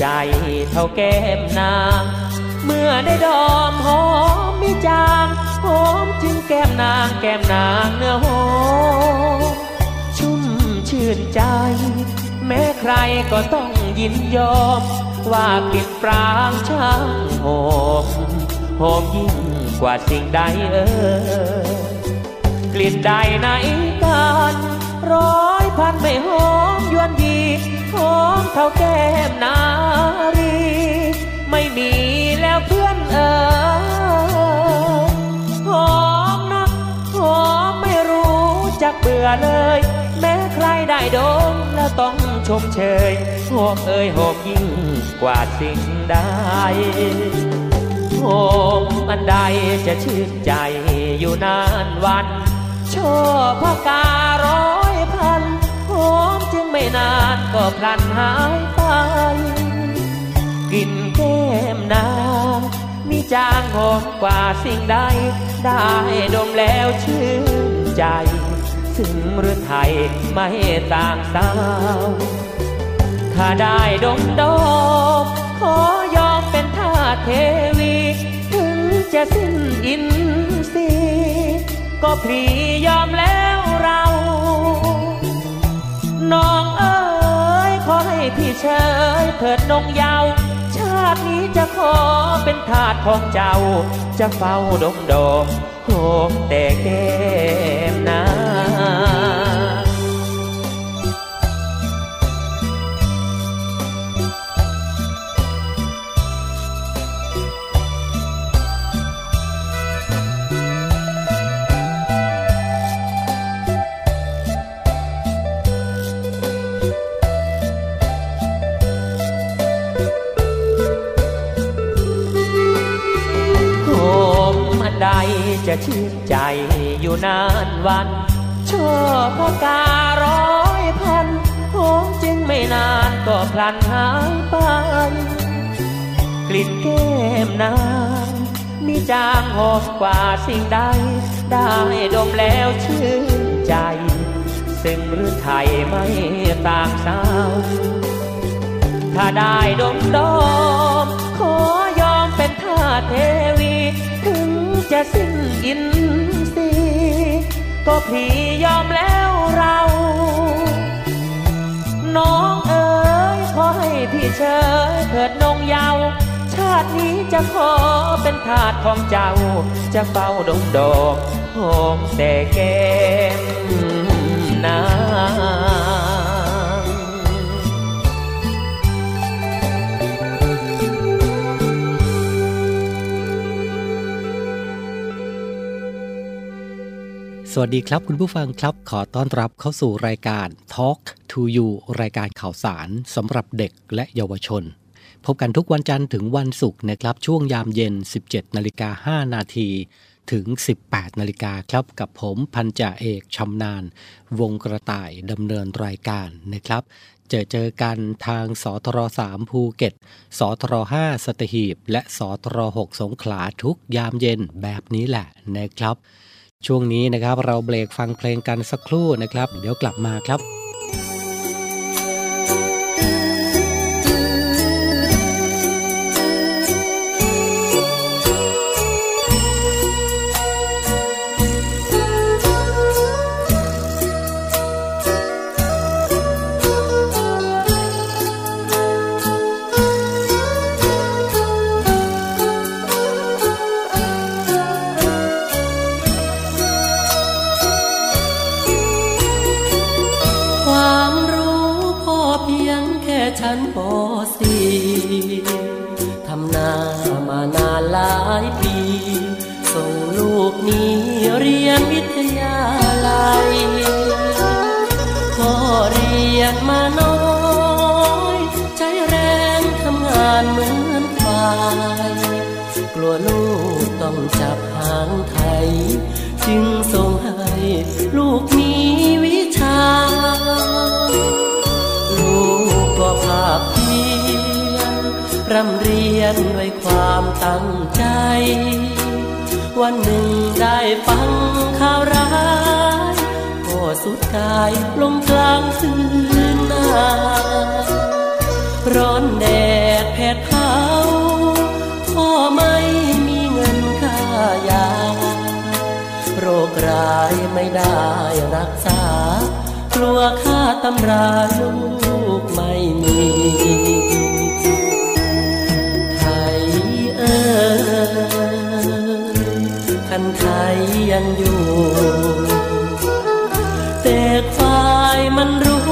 ใจเท่าแก้มนางเมื่อได้ดอมหอมมีจางหอมถึงแก้มนางแก้มนางเนื้อหอมชุ่มชื่นใจ แม้ใครก็ต้องยินยอม ว่ากลิ่นปรางช่างหอมหอมยิ่งกว่าสิ่งใดเอ่ยกลิ่นใดในกันร้อย พันไม่หอมยวนยีหอมเท่าแก้มนารี ไม่มีแล้วเพื่อนเอ่ยหอมนักหอมไม่รู้จักเบื่อเลย แม้ใครได้ดมแล้วต้องชมเชยหอมเอ่ยหอมยิ่งกว่าสิ่งใดหอมอันใดจะชื่นใจอยู่นานวันชอบพการ มจึงไม่นานก็พลันหายไปกินแก้มนางมีจางหอมกว่าสิ่งใด ได้ดมแล้วชื่นใจ ถึงหรือไทยไม่ต่างสาว ถ้าได้ดมดอมขอยอมเป็นท่าเทวี ถึงจะสิ้นอินทรีย์ก็พลียอมแล้วเรา น้องเอ๋ยขอให้พี่เชยเถิดนงเยาว ชาตินี้จะขอเป็นทาสของเจ้า จะเฝ้าดมดมโหมแต่แก้ม กว่าสิ่งใด ได้ดมแล้วชื่นใจ ซึ่งหรือไทยไม่ต่างสาว ถ้าได้ดมดม ขอยอมเป็นท่าเทวี ถึงจะสิ้นอินทรีย์ก็พลียอมแล้วเรา น้องเอ๋ยขอให้พี่เชยเถิดนงเยาวชาตินี้จะขอเป็นทาสของเจ้า จะเฝ้าดงดอกหอมแต่แก้มนาสวัสดีครับคุณผู้ฟังครับขอต้อนรับเข้าสู่รายการ Talk to You รายการข่าวสารสำหรับเด็กและเยาวชน พบกันทุกวันจันทร์ถึงวันศุกร์นะครับ ช่วงยามเย็น 17นาฬิกา5นาทีถึง 18นาฬิกาครับกับผมพันจ่าเอกชำนาญวงกระต่ายดำเนินรายการนะครับเจอเจอกันทางสทร3ภูเก็ต สทร5สตหีบ และสทร6สงขลาทุกยามเย็นแบบนี้แหละนะครับ ช่วงนี้นะครับเราเบรกฟังเพลงกันสักครู่นะครับ เดี๋ยวกลับมาครับ นด้วยความตั้งใจ วันหนึ่งได้ฟังข่าวร้ายก็สุดกายลงกลางคืนนาร้อนแดดแผดเผาพ่อไม่มีเงินค่ายา โรคร้ายไม่ได้รักษา กลัวค่าตำราลูก ไทยยังอยู่ แต่ควายมันรู้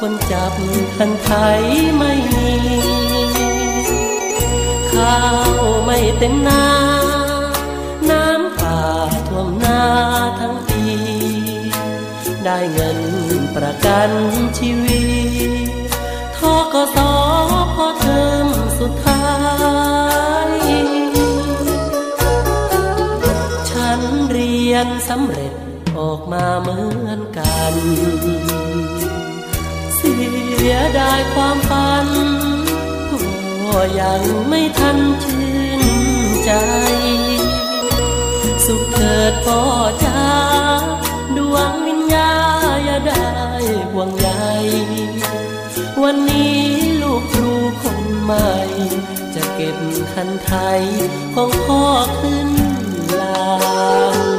คนจับคันไทยไม่มีข้าวไม่เต็มนา น้ำป่าท่วมนาทั้งปี ได้เงินประกันชีวิตทกสพอเทอมสุดท้าย ยนสำเร็จออกมาเหมือนกัน เสียดายความฝันก็ยังไม่ทันชื่นใจ สุขเกิดพ่อจ้าดวงวิญญาอย่าได้ห่วงใยวันนี้ลูกครูคนใหม่ จะเก็บคันไทยของพ่อขึ้นลาง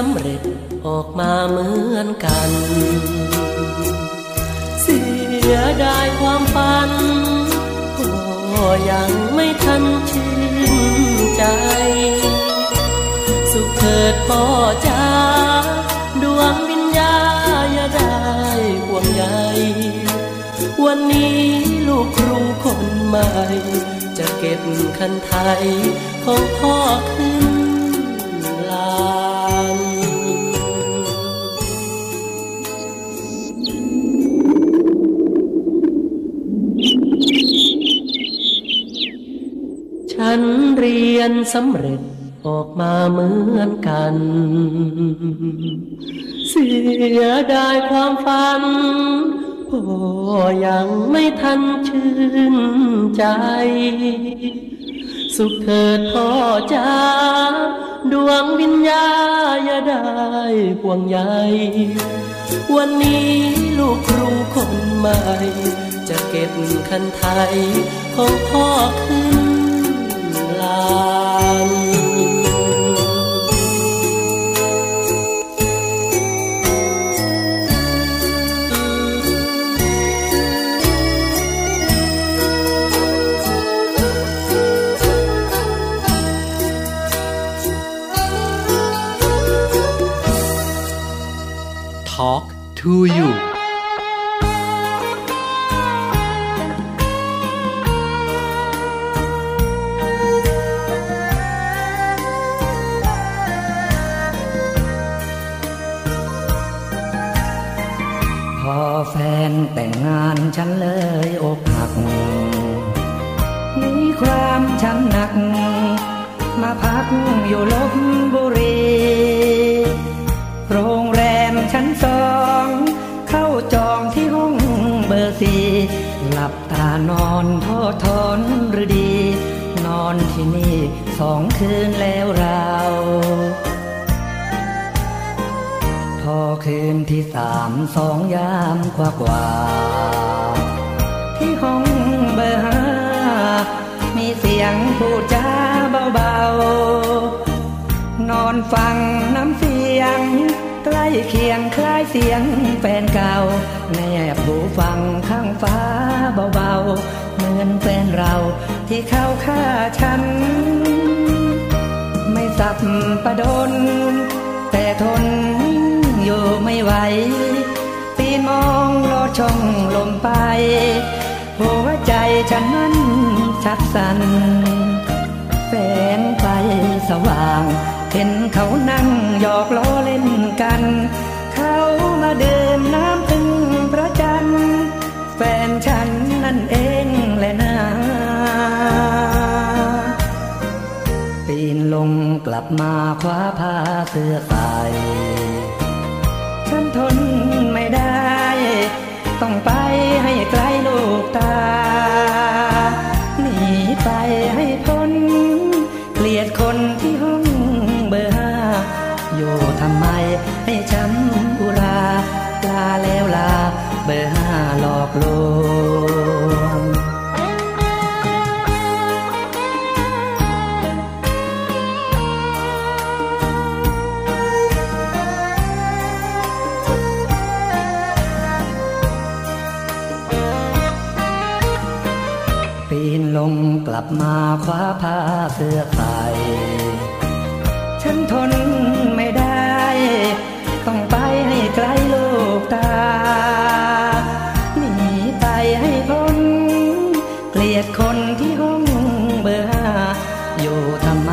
สำเร็จออกมาเหมือนกัน เสียดายความฝันก็ยังไม่ทันชื่นใจ สุขเถิดพ่อจ้าดวงวิญญาอย่าได้ห่วงใยวันนี้ลูกครูคนใหม่ จะเก็บคันไทยของพ่อขึ้ ฉันเรียนสำเร็จออกมาเหมือนกัน เสียดายความฝันพ่อยังไม่ทันชื่นใจ สุขเถิดพ่อจ้าดวงวิญญาอย่าได้ห่วงใยวันนี้ลูกครูคนใหม่ จะเก็บคันไทยของพ่อขึ้น to you พอแฟนแต่งงานฉันเลยอกหัก มีความช้ำหนัก มาพักอยู่ลบบุรี นอนทอทอนหรือดี นอนที่นี่สองคืนแล้วเราพอคืนที่สามสองยามกว่ากว่า ที่ห้องเบอร์ห้ามีเสียงพูดจาเบาๆ นอนฟังน้ำเสียง ใกล้เคียงคล้ายเสียงแฟนเก่า แนบหูฟังข้างฟ้าเบาๆ เหมือนแฟนเราที่เข้าฆ่าฉัน ไม่สับประดน แต่ทนอยู่ไม่ไหว ปีนมองลอดช่องลมไป หัวใจฉันนั้นชักสัน่นแสงไฟสว่าง เห็นเขานั่งหยอกล้อเล่นกัน เขามาเดื่มน้ำ แฟนฉันนั่นเองแหละนะปีนลงกลับมาคว้าผ้าเสื้อใส่ฉันทนไม่ได้ ต้องไปให้ไกลลูกตา หนีไปให้พ้น เกลียดคนที่ห้องเบอร์ห้าอยู่ทำไมให้ช้ำอุราลาแล้วลา เบอร์ห้าหลอกลวงปีนลงกลับมาคว้าผ้าเสื้อใส่ฉันทนไม่ได้ ต้องไปให้ไกลลูก ตาหนีไปให้พ้นเกลียดคนที่ห้องเบอร์อยู่ทำไม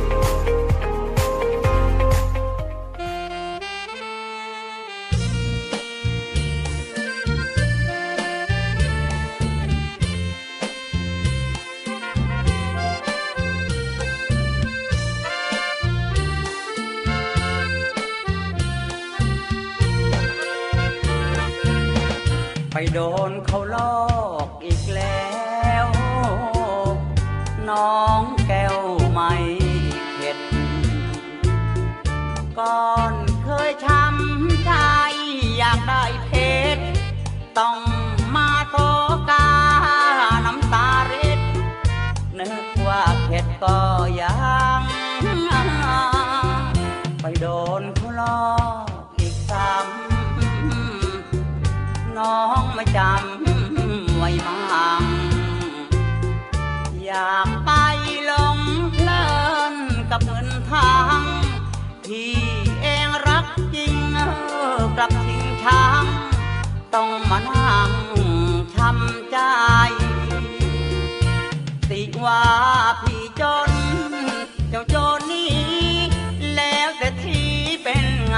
ว่าพี่จน เจ้าจนนี้ แล้วแต่ที่เป็นไง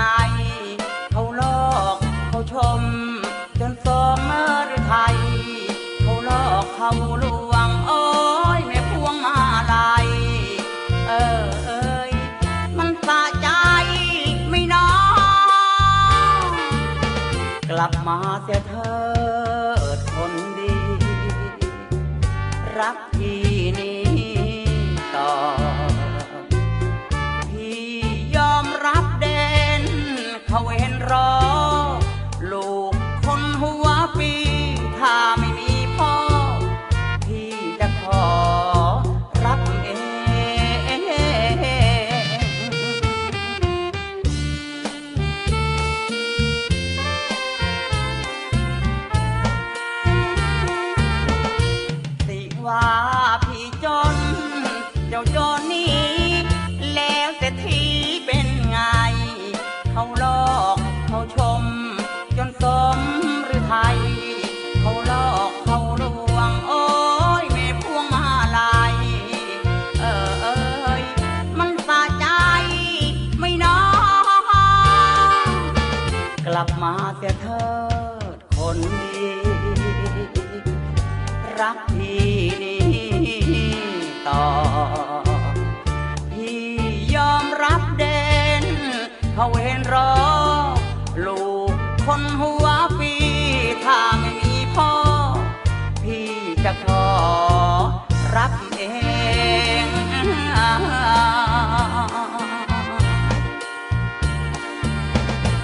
เขาลอกเขาชม จนสองเมื่อไทย เขาลอกเขาลวงโอ้ยแม่พวงมาลายเออเอ้ยมันสะใจไม่น้องกลับมาเสียเธอ รักที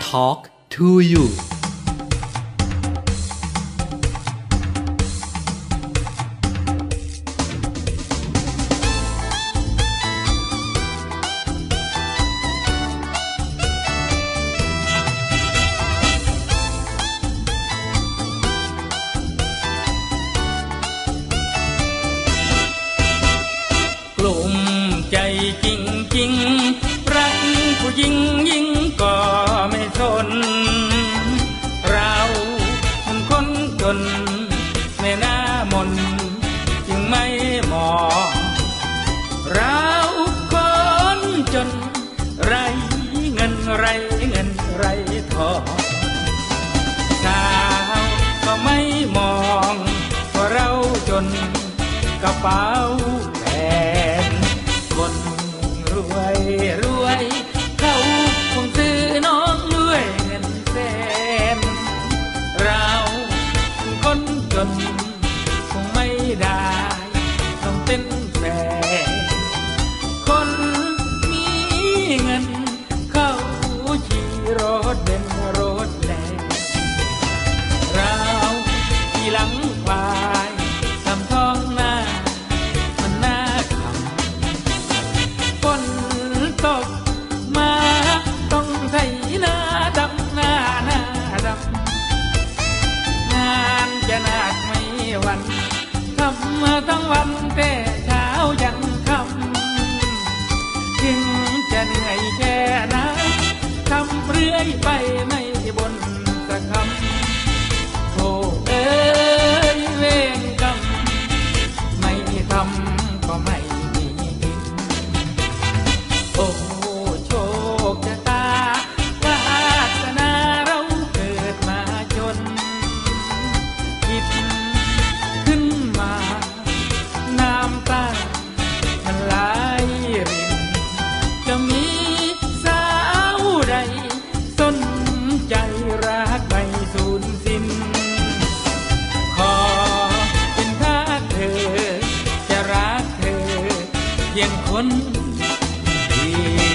Talk to you เพียงคนเดี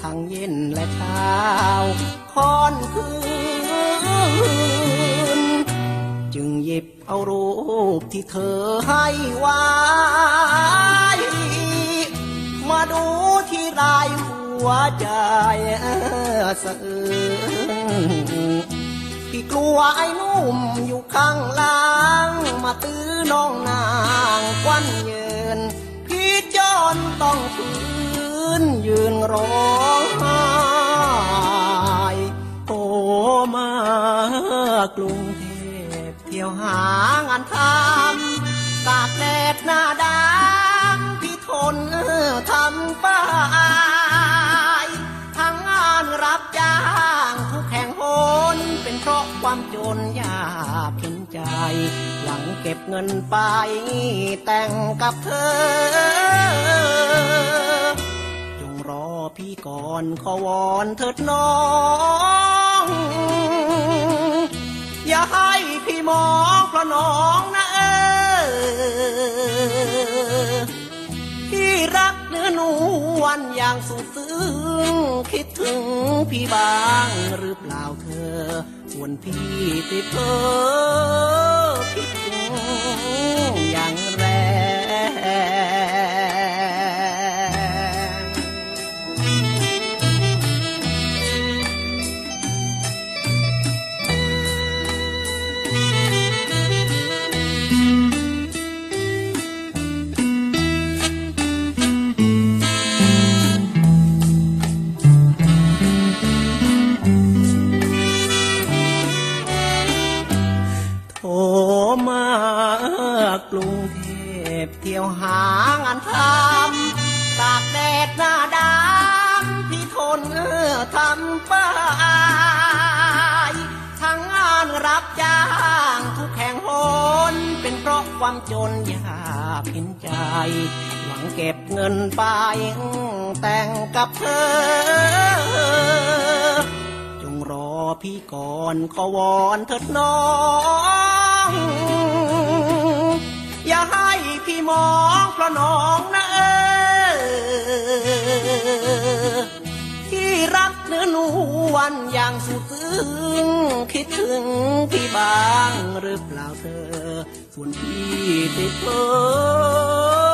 ทั้งเย็นและเช้าค่อนคืน จึงหยิบเอารูปที่เธอให้ไว้ มาดูที่รายหัวใจสะอื้นพี่กลัวไอ้นุ่มอยู่ข้างล่าง มาตื้อน้องนางควันเยิน พี่จอนต้องฝืน ยืนร้องไห้โอ้มากรุงเทพเที่ยวหางานทำตากแดดหน้าดำพี่ทนทำไปทั้งงานรับจ้างทุกแห่งหนเป็นเพราะความจนยากเห็นใจ หลังเก็บเงินไปแต่งกับเธอ รอพี่ก่อนขอวอนเถิดน้อง อย่าให้พี่มองเพราะน้องนะเออพี่รักเนื้อนวลอย่างสุดซึ้งคิดถึงพี่บ้างหรือเปล่าเธอส่วนพี่ติดเธอคิดถึงางานทำตากแดดหน้าดำพี่ทนเออทำไปทั้งงานรับจ้างทุกแห่งหนเป็นเพราะความจนยากเห็นใจ หวังเก็บเงินไปแต่งกับเธอ จงรอพี่ก่อนขอวอนเถิดน้อง พี่มองเพราะน้องนะเออที่รักเนื้อนวลอย่างสุดซึ้งคิดถึงพี่บ้างหรือเปล่าเธอส่วนพี่ติดเธอ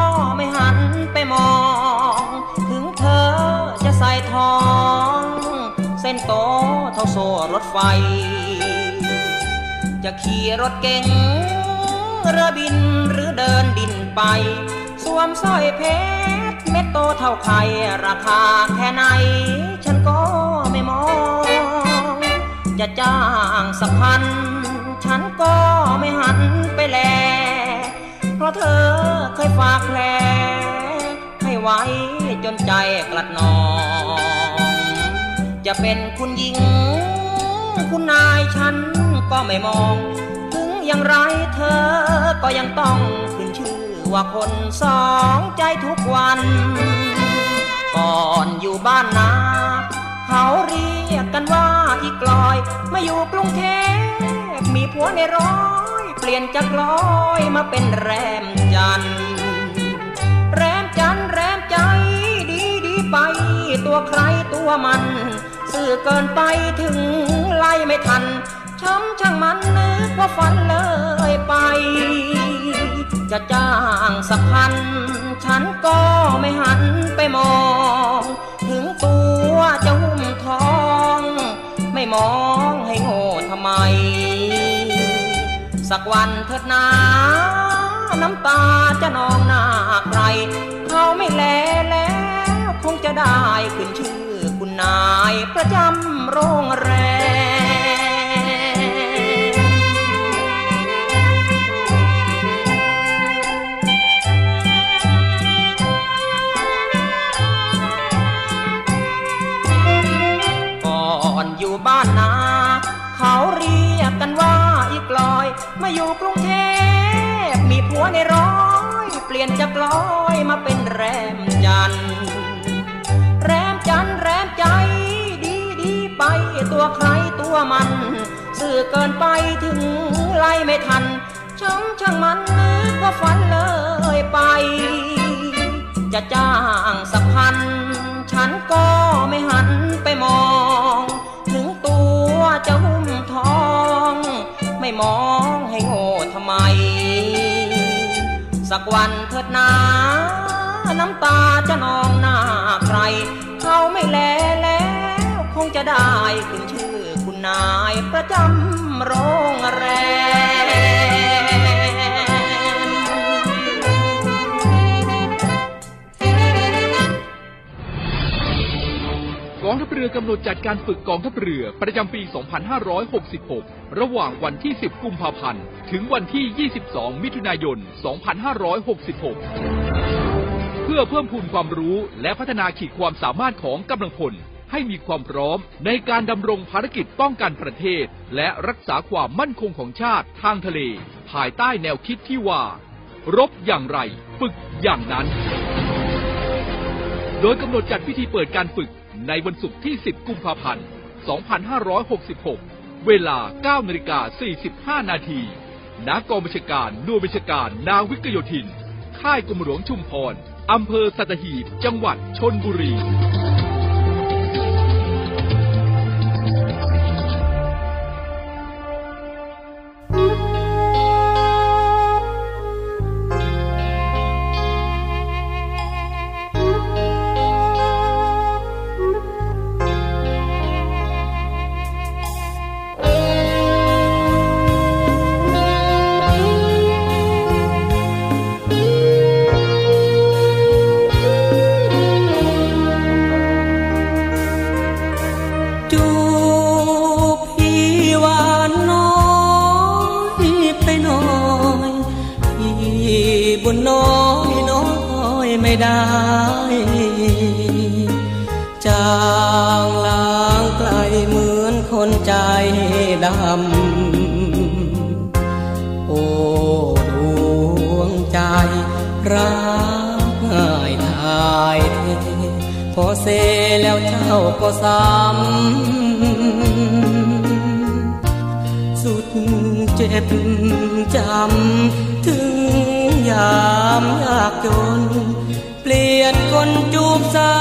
เส้นโตเท่าโซ่รถไฟ จะขี่รถเก๋งเรือบินหรือเดินดินไป สวมสร้อยเพชรเม็ดโตเท่าไข่ราคาแค่ไหน ฉันก็ไม่มอง จะจ้างสักพัน ฉันก็ไม่หันไปแล เพราะเธอเคยฝากแผลให้ไว้จนใจกลัดนอง จะเป็นคุณหญิง คุณนายฉันก็ไม่มอง ถึงอย่างไรเธอก็ยังต้องขึ้นชื่อว่าคนสองใจทุกวัน ก่อนอยู่บ้านนาเขาเรียกกันว่าอีกลอยมาอยู่กรุงเทพมีผัวในร้อยเปลี่ยนจากลอยมาเป็นแรมจันแรมจันแรมใจดีดีไปตัวใครตัวมัน อเกินไปถึงไล่ไม่ทัน ช้ำช่างมันนึกว่าฝันเลยไป จะจ้างสักพัน ฉันก็ไม่หันไปมอง ถึงตัวจะหุ้มทอง ไม่มองให้โง่ทำไม สักวันเถิดนาน้ำตาจะนองหน้าใคร เขาไม่แลแล้ว คงจะได้ขึ้นชื่อ นายประจำโรงแรมก่อนอยู่บ้านนา เขาเรียกกันว่าอีกลอย มาอยู่กรุงเทพมีผัวในร้อย เปลี่ยนจากลอยมาเป็นแรมจันทร์ ตัวใครตัวมัน สื่อเกินไปถึงไล่ไม่ทันช่างช่างมันนึกว่าฝันเลยไป จะจ้างสักพัน ฉันก็ไม่หันไปมอง ถึงตัวจะหุ้มทอง ไม่มองให้โง่ทำไม สักวันเถิดนาน้ำตาจะนองหน้าใคร เขาไม่แลแล งจะได้ขึ้นชื่อคุณนายประจำโรงแรม กองทัพเรือกำหนดจัดการฝึกกองทัพเรือประจำปี 2566 ระหว่างวันที่ 10 กุมภาพันธ์ ถึงวันที่ 22 มิถุนายน 2566 เพื่อเพิ่มพูนความรู้และพัฒนาขีดความสามารถของกำลังพล ให้มีความพร้อมในการดำรงภารกิจป้องกันประเทศ และรักษาความมั่นคงของชาติทางทะเล ภายใต้แนวคิดที่ว่า รบอย่างไร ฝึกอย่างนั้น โดยกำหนดจัดพิธีเปิดการฝึกในวันศุกร์ที่ 10 กุมภาพันธ์ 2566 เวลา 9นาฬิกา45 นาทีณกองบัญชาการหน่วยบัญชาการ นาวิกโยธิน ค่ายกรมหลวงชุมพร อำเภอสัตหีบ จังหวัดชนบุรี ซ้ำสุดเจ็บจำ ถึงยามยากจน เปลี่ยนคนจูบสา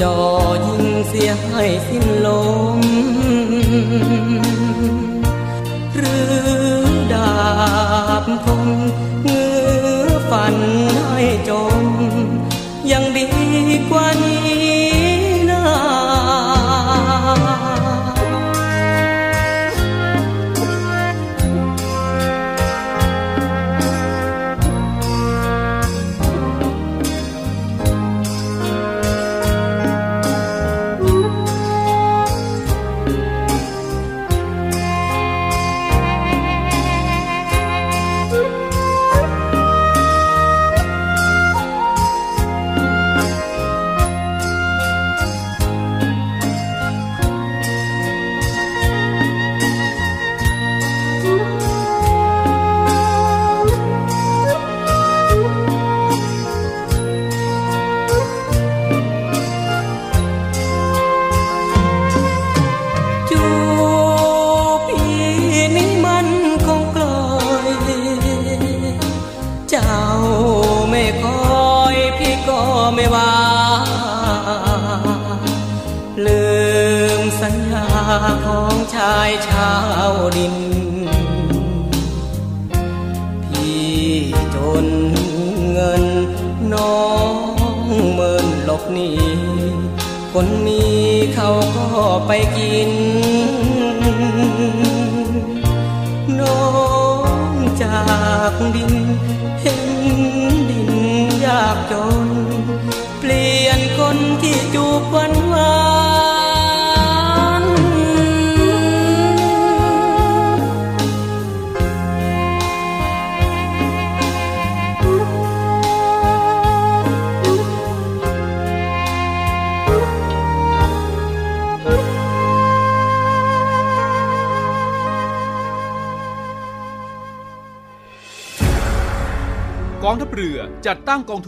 จากลาน้องควรค่าทิ้งจ่อยิงเสียให้สิ้นลม หรือดาบคมเงื้อฟันให้จม ยังดีกว่า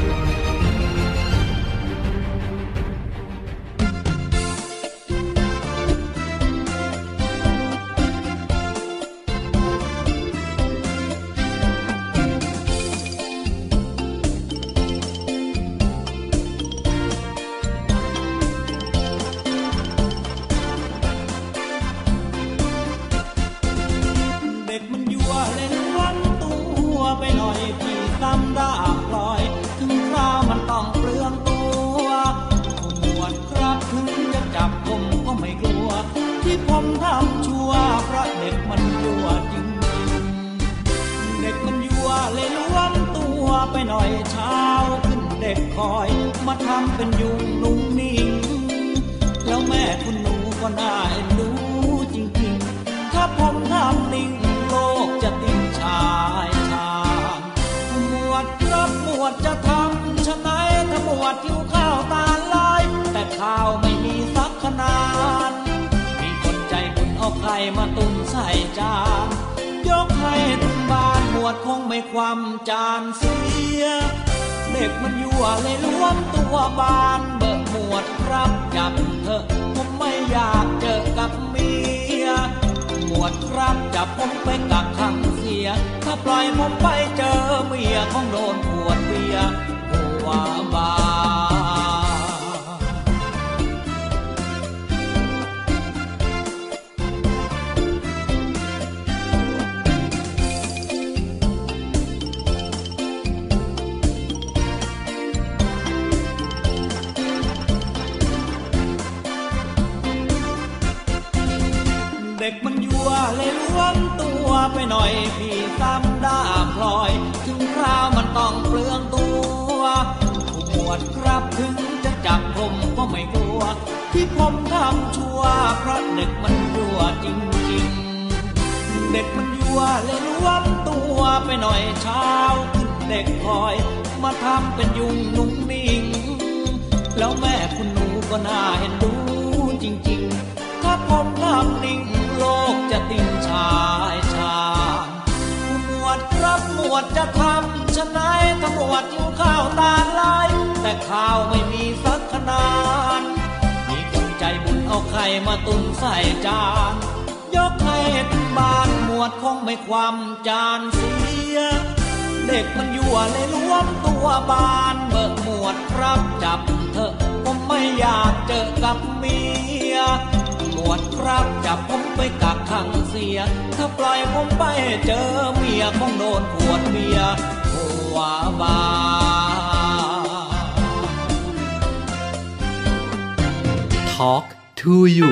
4584 ถ้าปล่อยผมไปเจอเมียของโดนปวดเบียร์หัวบาเด็กมันยั่วเลยล้วนตัวไปหน่อยพี่ ด้าพลอย ถึงคราวมันต้องเปลืองตัวปวดครับถึงจะจับผมก็ไม่กลัว ที่ผมทำชั่วเพราะเด็กมันยั่วจริงๆ เด็กมันยั่วเลยล้วมตัวไปหน่อยเช้าขึ้นเด็กพลอย มาทำเป็นยุงนุ่งนิ่ง แล้วแม่คุณหนูก็น่าเห็นดูจริง ๆ ถ้าผมทำนิ่งโลกจะติ่งชายชาย รับหมวดจะทำชะไหนถ้าหมวดหิวข้าวตาลาย แต่ข้าวไม่มีสักขนาดมีคนใจบุญเอาไข่มาตุนใส่จาน ยกให้ถึงบ้านหมวดคงไม่ความจานเสีย เด็กมันยั่วเลยรวมตัวบานเบิกหมวดครับจับเถอะผมไม่อยากเจอกับเมีย วดครับจับผมไปกักขังเสีย ถ้าปล่อยผมไปเจอเมียคงโดนขวดเบียร์หัวบา Talk to you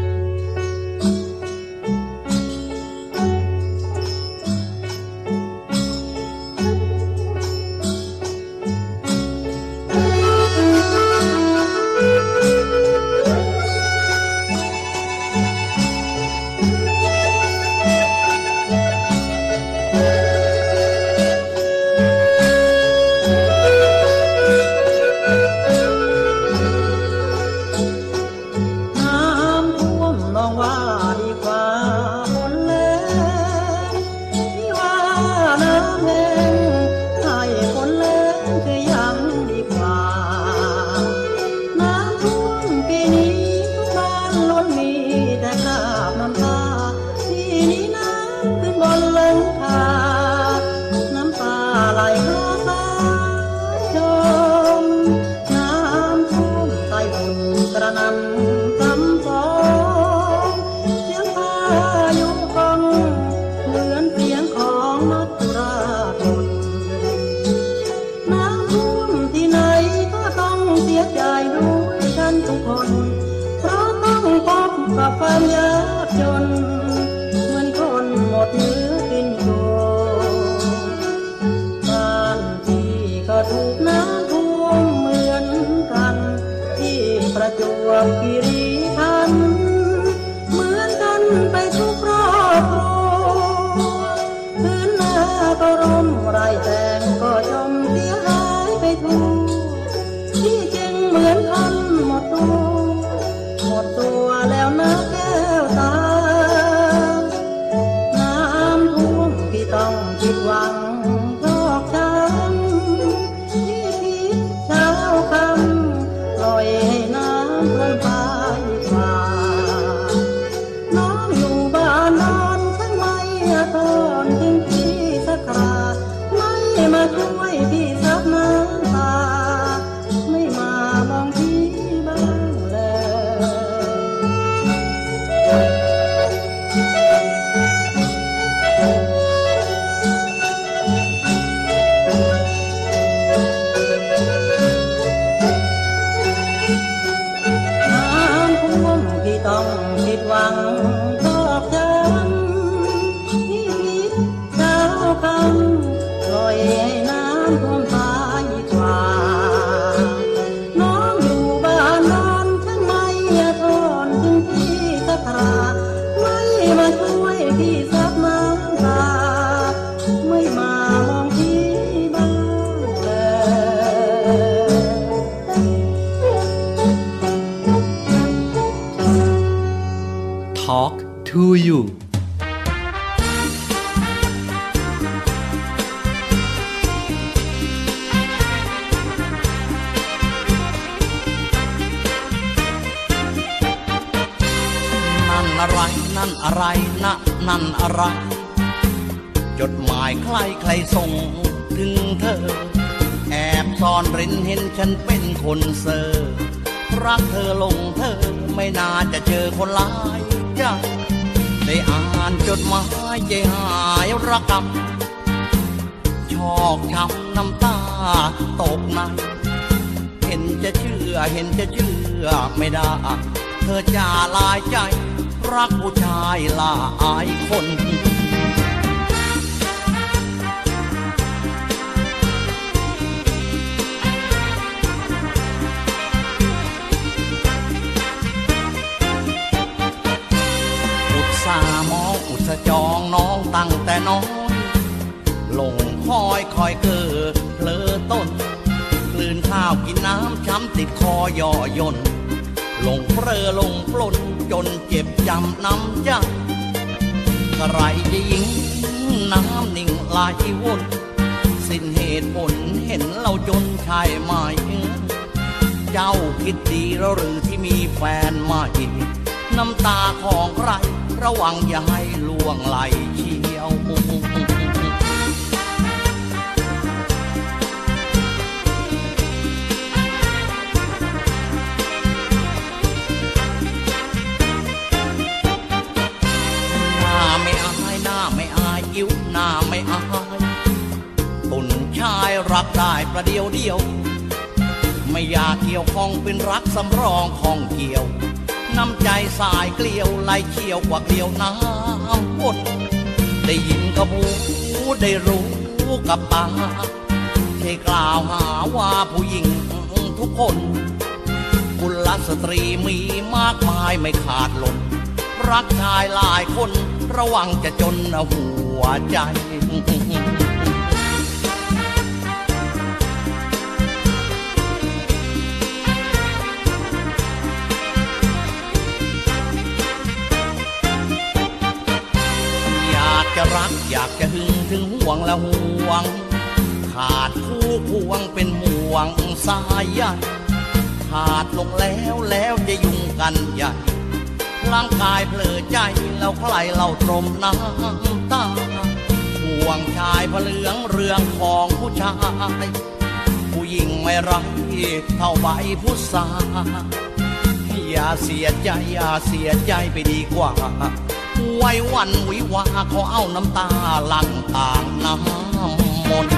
to you นั่นอะไร นั่นอะไรนะนั่นอะไร จดหมายใครใครส่งถึงเธอ แอบซ่อนเร้นเห็นฉันเป็นคนเซอร์รักเธอลงเธอไม่น่าจะเจอคนร้ายใจ ได้อ่านจดหมายใหายระกำชอกช้ำน้ำตาตกในเห็นจะเชื่อเห็นจะเชื่อไม่ได้ เธอจะลายใจ รักผู้ชายลายคน ตั้งแต่น้อยหลงคอยคอยเกิดเพลอต้นกลืนข้าวกินน้ำช้ำติดคอย่อย่นหลงเพลอหลงปล้นจนเจ็บจำน้ำใจใครจะยิงน้ำนิ่งไหลวนสิ้นเหตุผลเห็นเราจนชายไหมเจ้าคิดดีแล้วหรือที่มีแฟนใหม่น้ำตาของใครระวังอย่าให้ล่วงไหล เชียวหน้าไม่อายหน้าไม่อายยิ้วหน้าไม่อายตุนชายรักได้ประเดียวเดียว ไม่อยากเกี่ยวข้องเป็นรักสำรองของเกี่ยวน้ำใจสายเกลียวไหลเชี่ยวกว่าเกลียวน้ำวน ได้ยินกับหูได้รู้กับตาใช่กล่าวหาว่าผู้หญิงทุกคนกุลสตรีมีมากมายไม่ขาดหล่นรักชายหลายคนระวังจะจนหัวใจ จะรักอยากจะหึงถึงห่วงและห่วง ขาดคู่ควงเป็นห่วงสายใยขาดลงแล้วแล้วจะยุ่งกันใหญ่ร่างกายเผลอใจแล้วใครเราตรมน้ำตาห่วงชายผเหลืองเรื่องของผู้ชาย ผู้หญิงไม่รักเท่าใบผู้สาอย่าเสียใจอย่าเสียใจไปดีกว่า ไววันวิวาขอเอาน้ำตาหลังต่างน้ำมนต์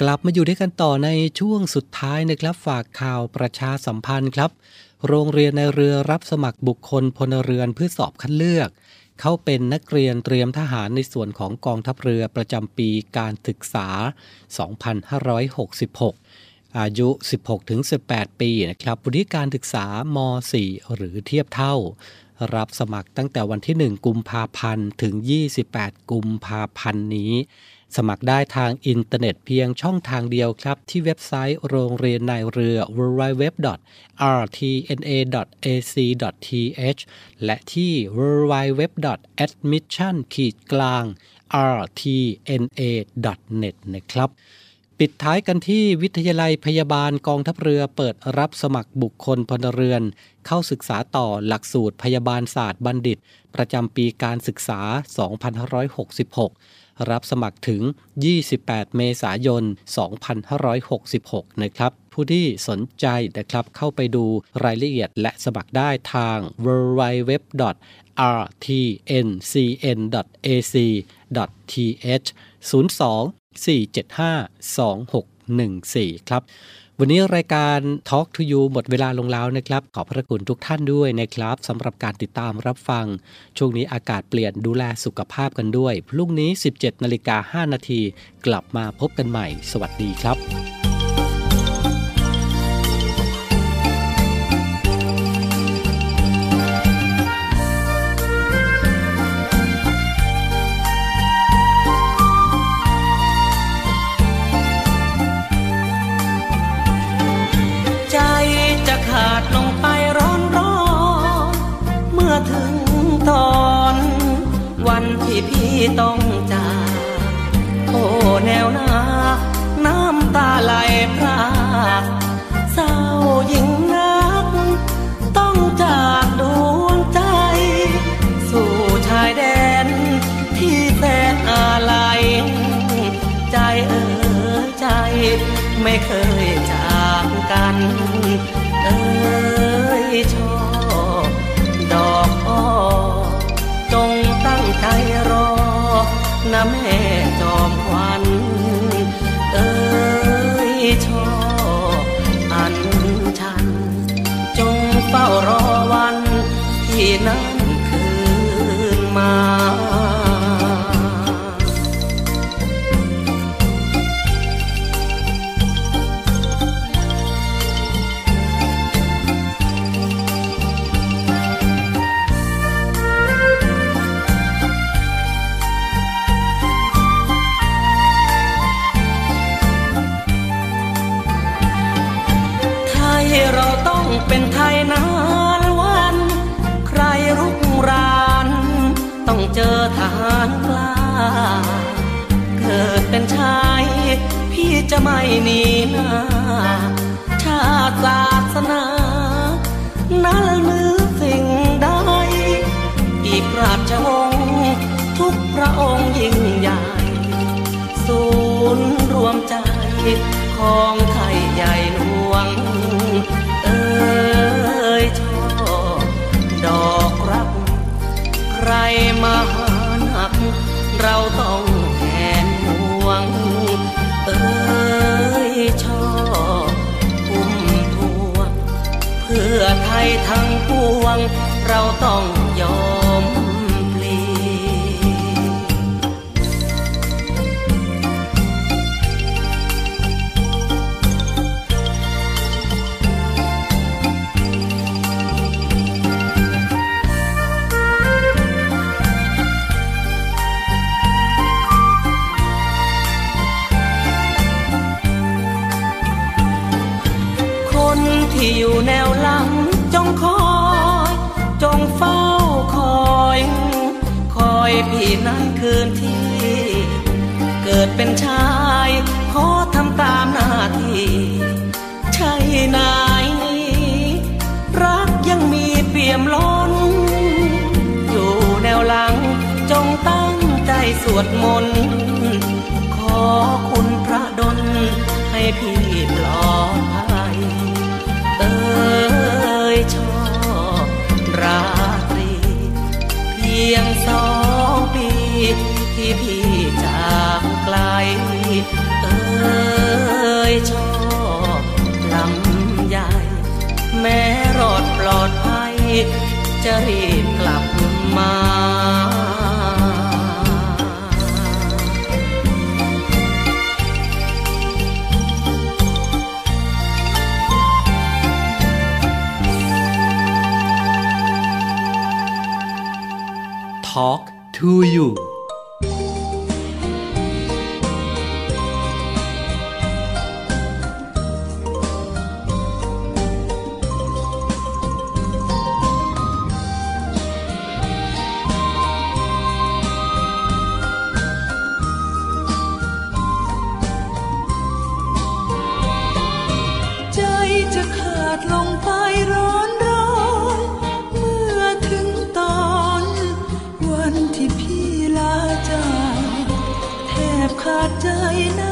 กลับมาอยู่ด้วยกันต่อในช่วงสุดท้ายนะครับฝากข่าวประชาสัมพันธ์ครับ โรงเรียนในเรือรับสมัครบุคคลพลเรือนเพื่อสอบคัดเลือก เขาเป็นนักเรียนเตรียมทหารในส่วนของกองทัพเรือประจำปีการศึกษา 2566 อายุ 16-18 ปีนะครับวุฒิการศึกษาม4หรือเทียบเท่า รับสมัครตั้งแต่วันที่ 1 กุมภาพันธ์ ถึง 28 กุมภาพันธ์นี้ สมัครได้ทางอินเทอร์เน็ตเพียงช่องทางเดียวครับ ที่เว็บไซต์โรงเรียนนายเรือ www.rtna.ac.th และที่ www.admission ขีดกลาง rtna.net นะครับ ปิดท้ายกันที่วิทยาลัยพยาบาลกองทัพเรือเปิดรับสมัครบุคคลพลเรือน เข้าศึกษาต่อหลักสูตรพยาบาลศาสตร์บัณฑิต ประจำปีการศึกษา 2566 รับสมัครถึง 28 เมษายน 2566 นะครับ ผู้ที่สนใจนะครับเข้าไปดูรายละเอียดและสมัครได้ทาง www.rtncn.ac.th 02 475 2614 ครับ วันนี้รายการ Talk to You หมดเวลาลงแล้วนะครับ ขอบพระคุณทุกท่านด้วยนะครับสำหรับการติดตามรับฟัง ช่วงนี้อากาศเปลี่ยนดูแลสุขภาพกันด้วย พรุ่งนี้ 17นาฬิกา5นาทีกลับมาพบกันใหม่ สวัสดีครับ ต้อง จะไม่หนีหน้า ชาติศาสนานั้นมือสิ่งใดอีกราชวงศ์ทุกพระองค์ยิ่งใหญ่ ศูนย์รวมใจของไทยใหญ่หลวง เอ้ยช่อดอกรับใครมาหานัก เราต้อง ชอบอุ้มทวงเพื่อไทยทั้งปวงเราต้องยอม มนขอคุณพระดลให้พี่ปลอดภัยเอ่ยชอบราตรี เพียงสองปีที่พี่จากไกล เอ่ยชอบลำใหญ่ แม้รอดปลอดภัยจะรี you. I've caught a night.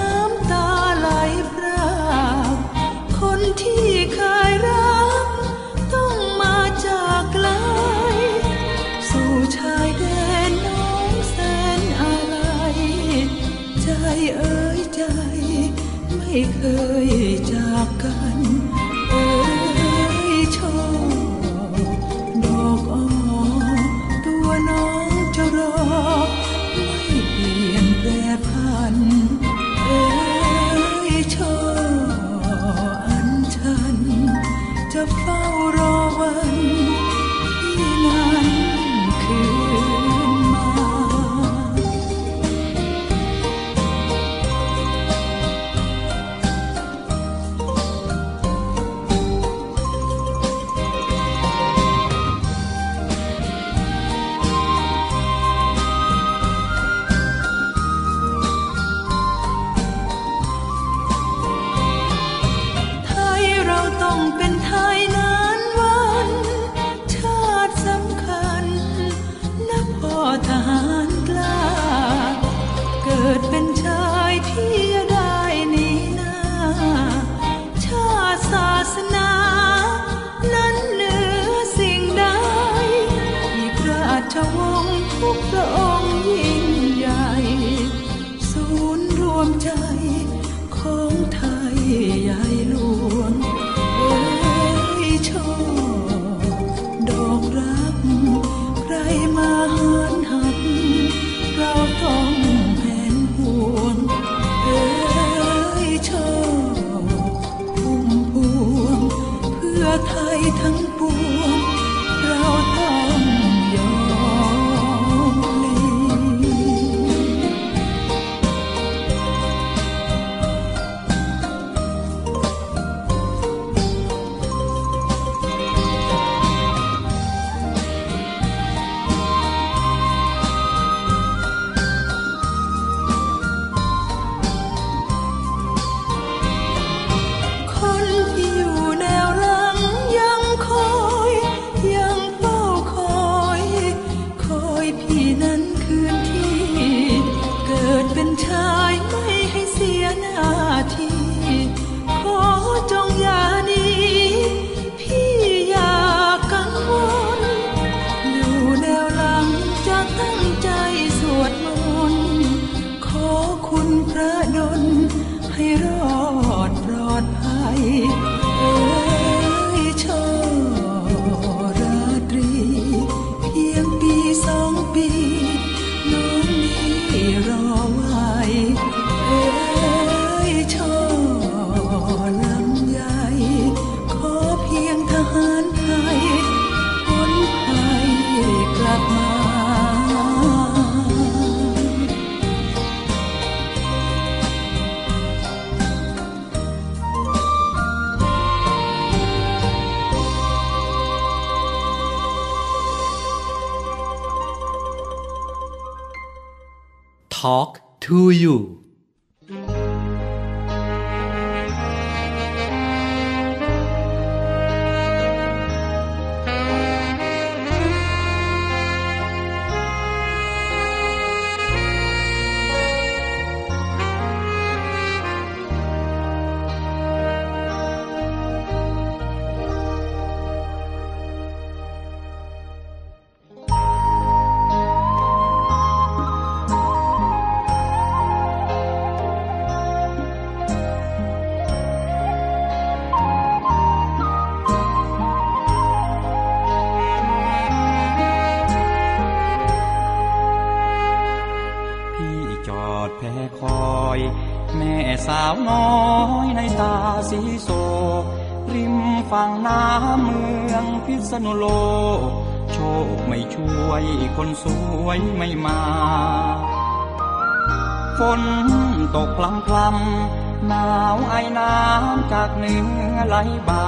ตกพลำพลำหนาวไอน้ำจากเหนือไหลบ่า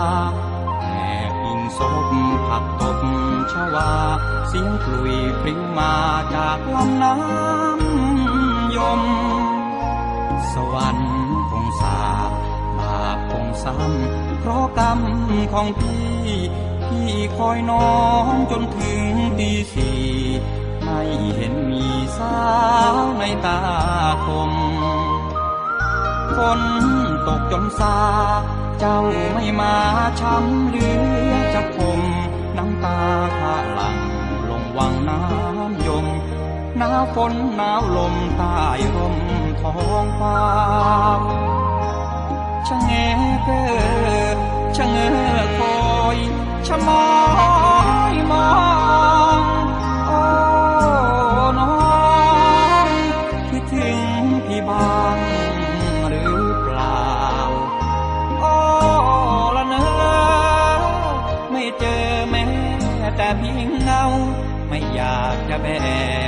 แอบอิงศพผักตบชวา เสียงกลุยปลิวมาจากลำน้ำยม สวรรค์คงสาบาปคงซ้ำเพราะกรรมของพี่พี่คอยน้องจนถึงตีสี่ไม่เห็นมีสาวในตาคม นตกจนซา เจ้าไม่มาช้ำเหลือจะคมน้ำตาข้าหลังลงวังน้ำยมหนาวฝนหนาวลมใต้ร่มท้องฟ้าชะเงเกอชะเงอคอยชะมอยมอง แบ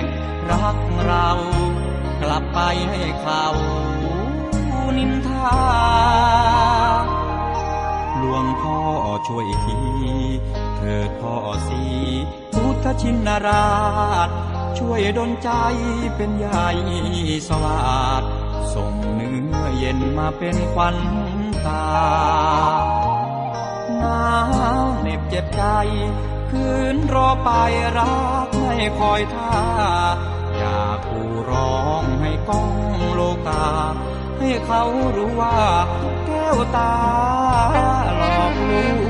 กรักเรา กลับไปให้เขานินทาหลวงพ่อช่วยที เถิดพ่อสีพุทธชินราช ช่วยดลใจเป็นใหญ่สวาดส่งเนื้อเย็นมาเป็นควันตาหนาวเหน็บเจ็บใจ คืนรอไปรักายคอยท่า อยากผู้ร้องให้ก้องโลกา ให้เขารู้ว่าแก้วตาหลอกลว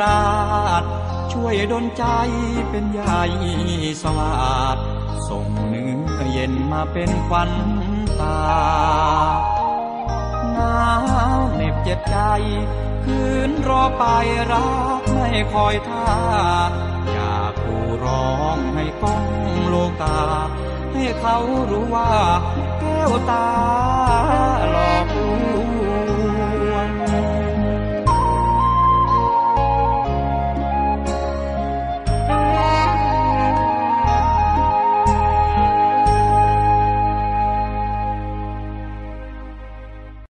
ราช ช่วยดลใจเป็นใหญ่สวาดส่งเนื้อเย็นมาเป็นควันตาหนาวเหน็บเจ็บใจ คืนรอไปรักไม่คอยท่า อยากกูร้องให้ก้องโลกา ให้เขารู้ว่าแก้วตา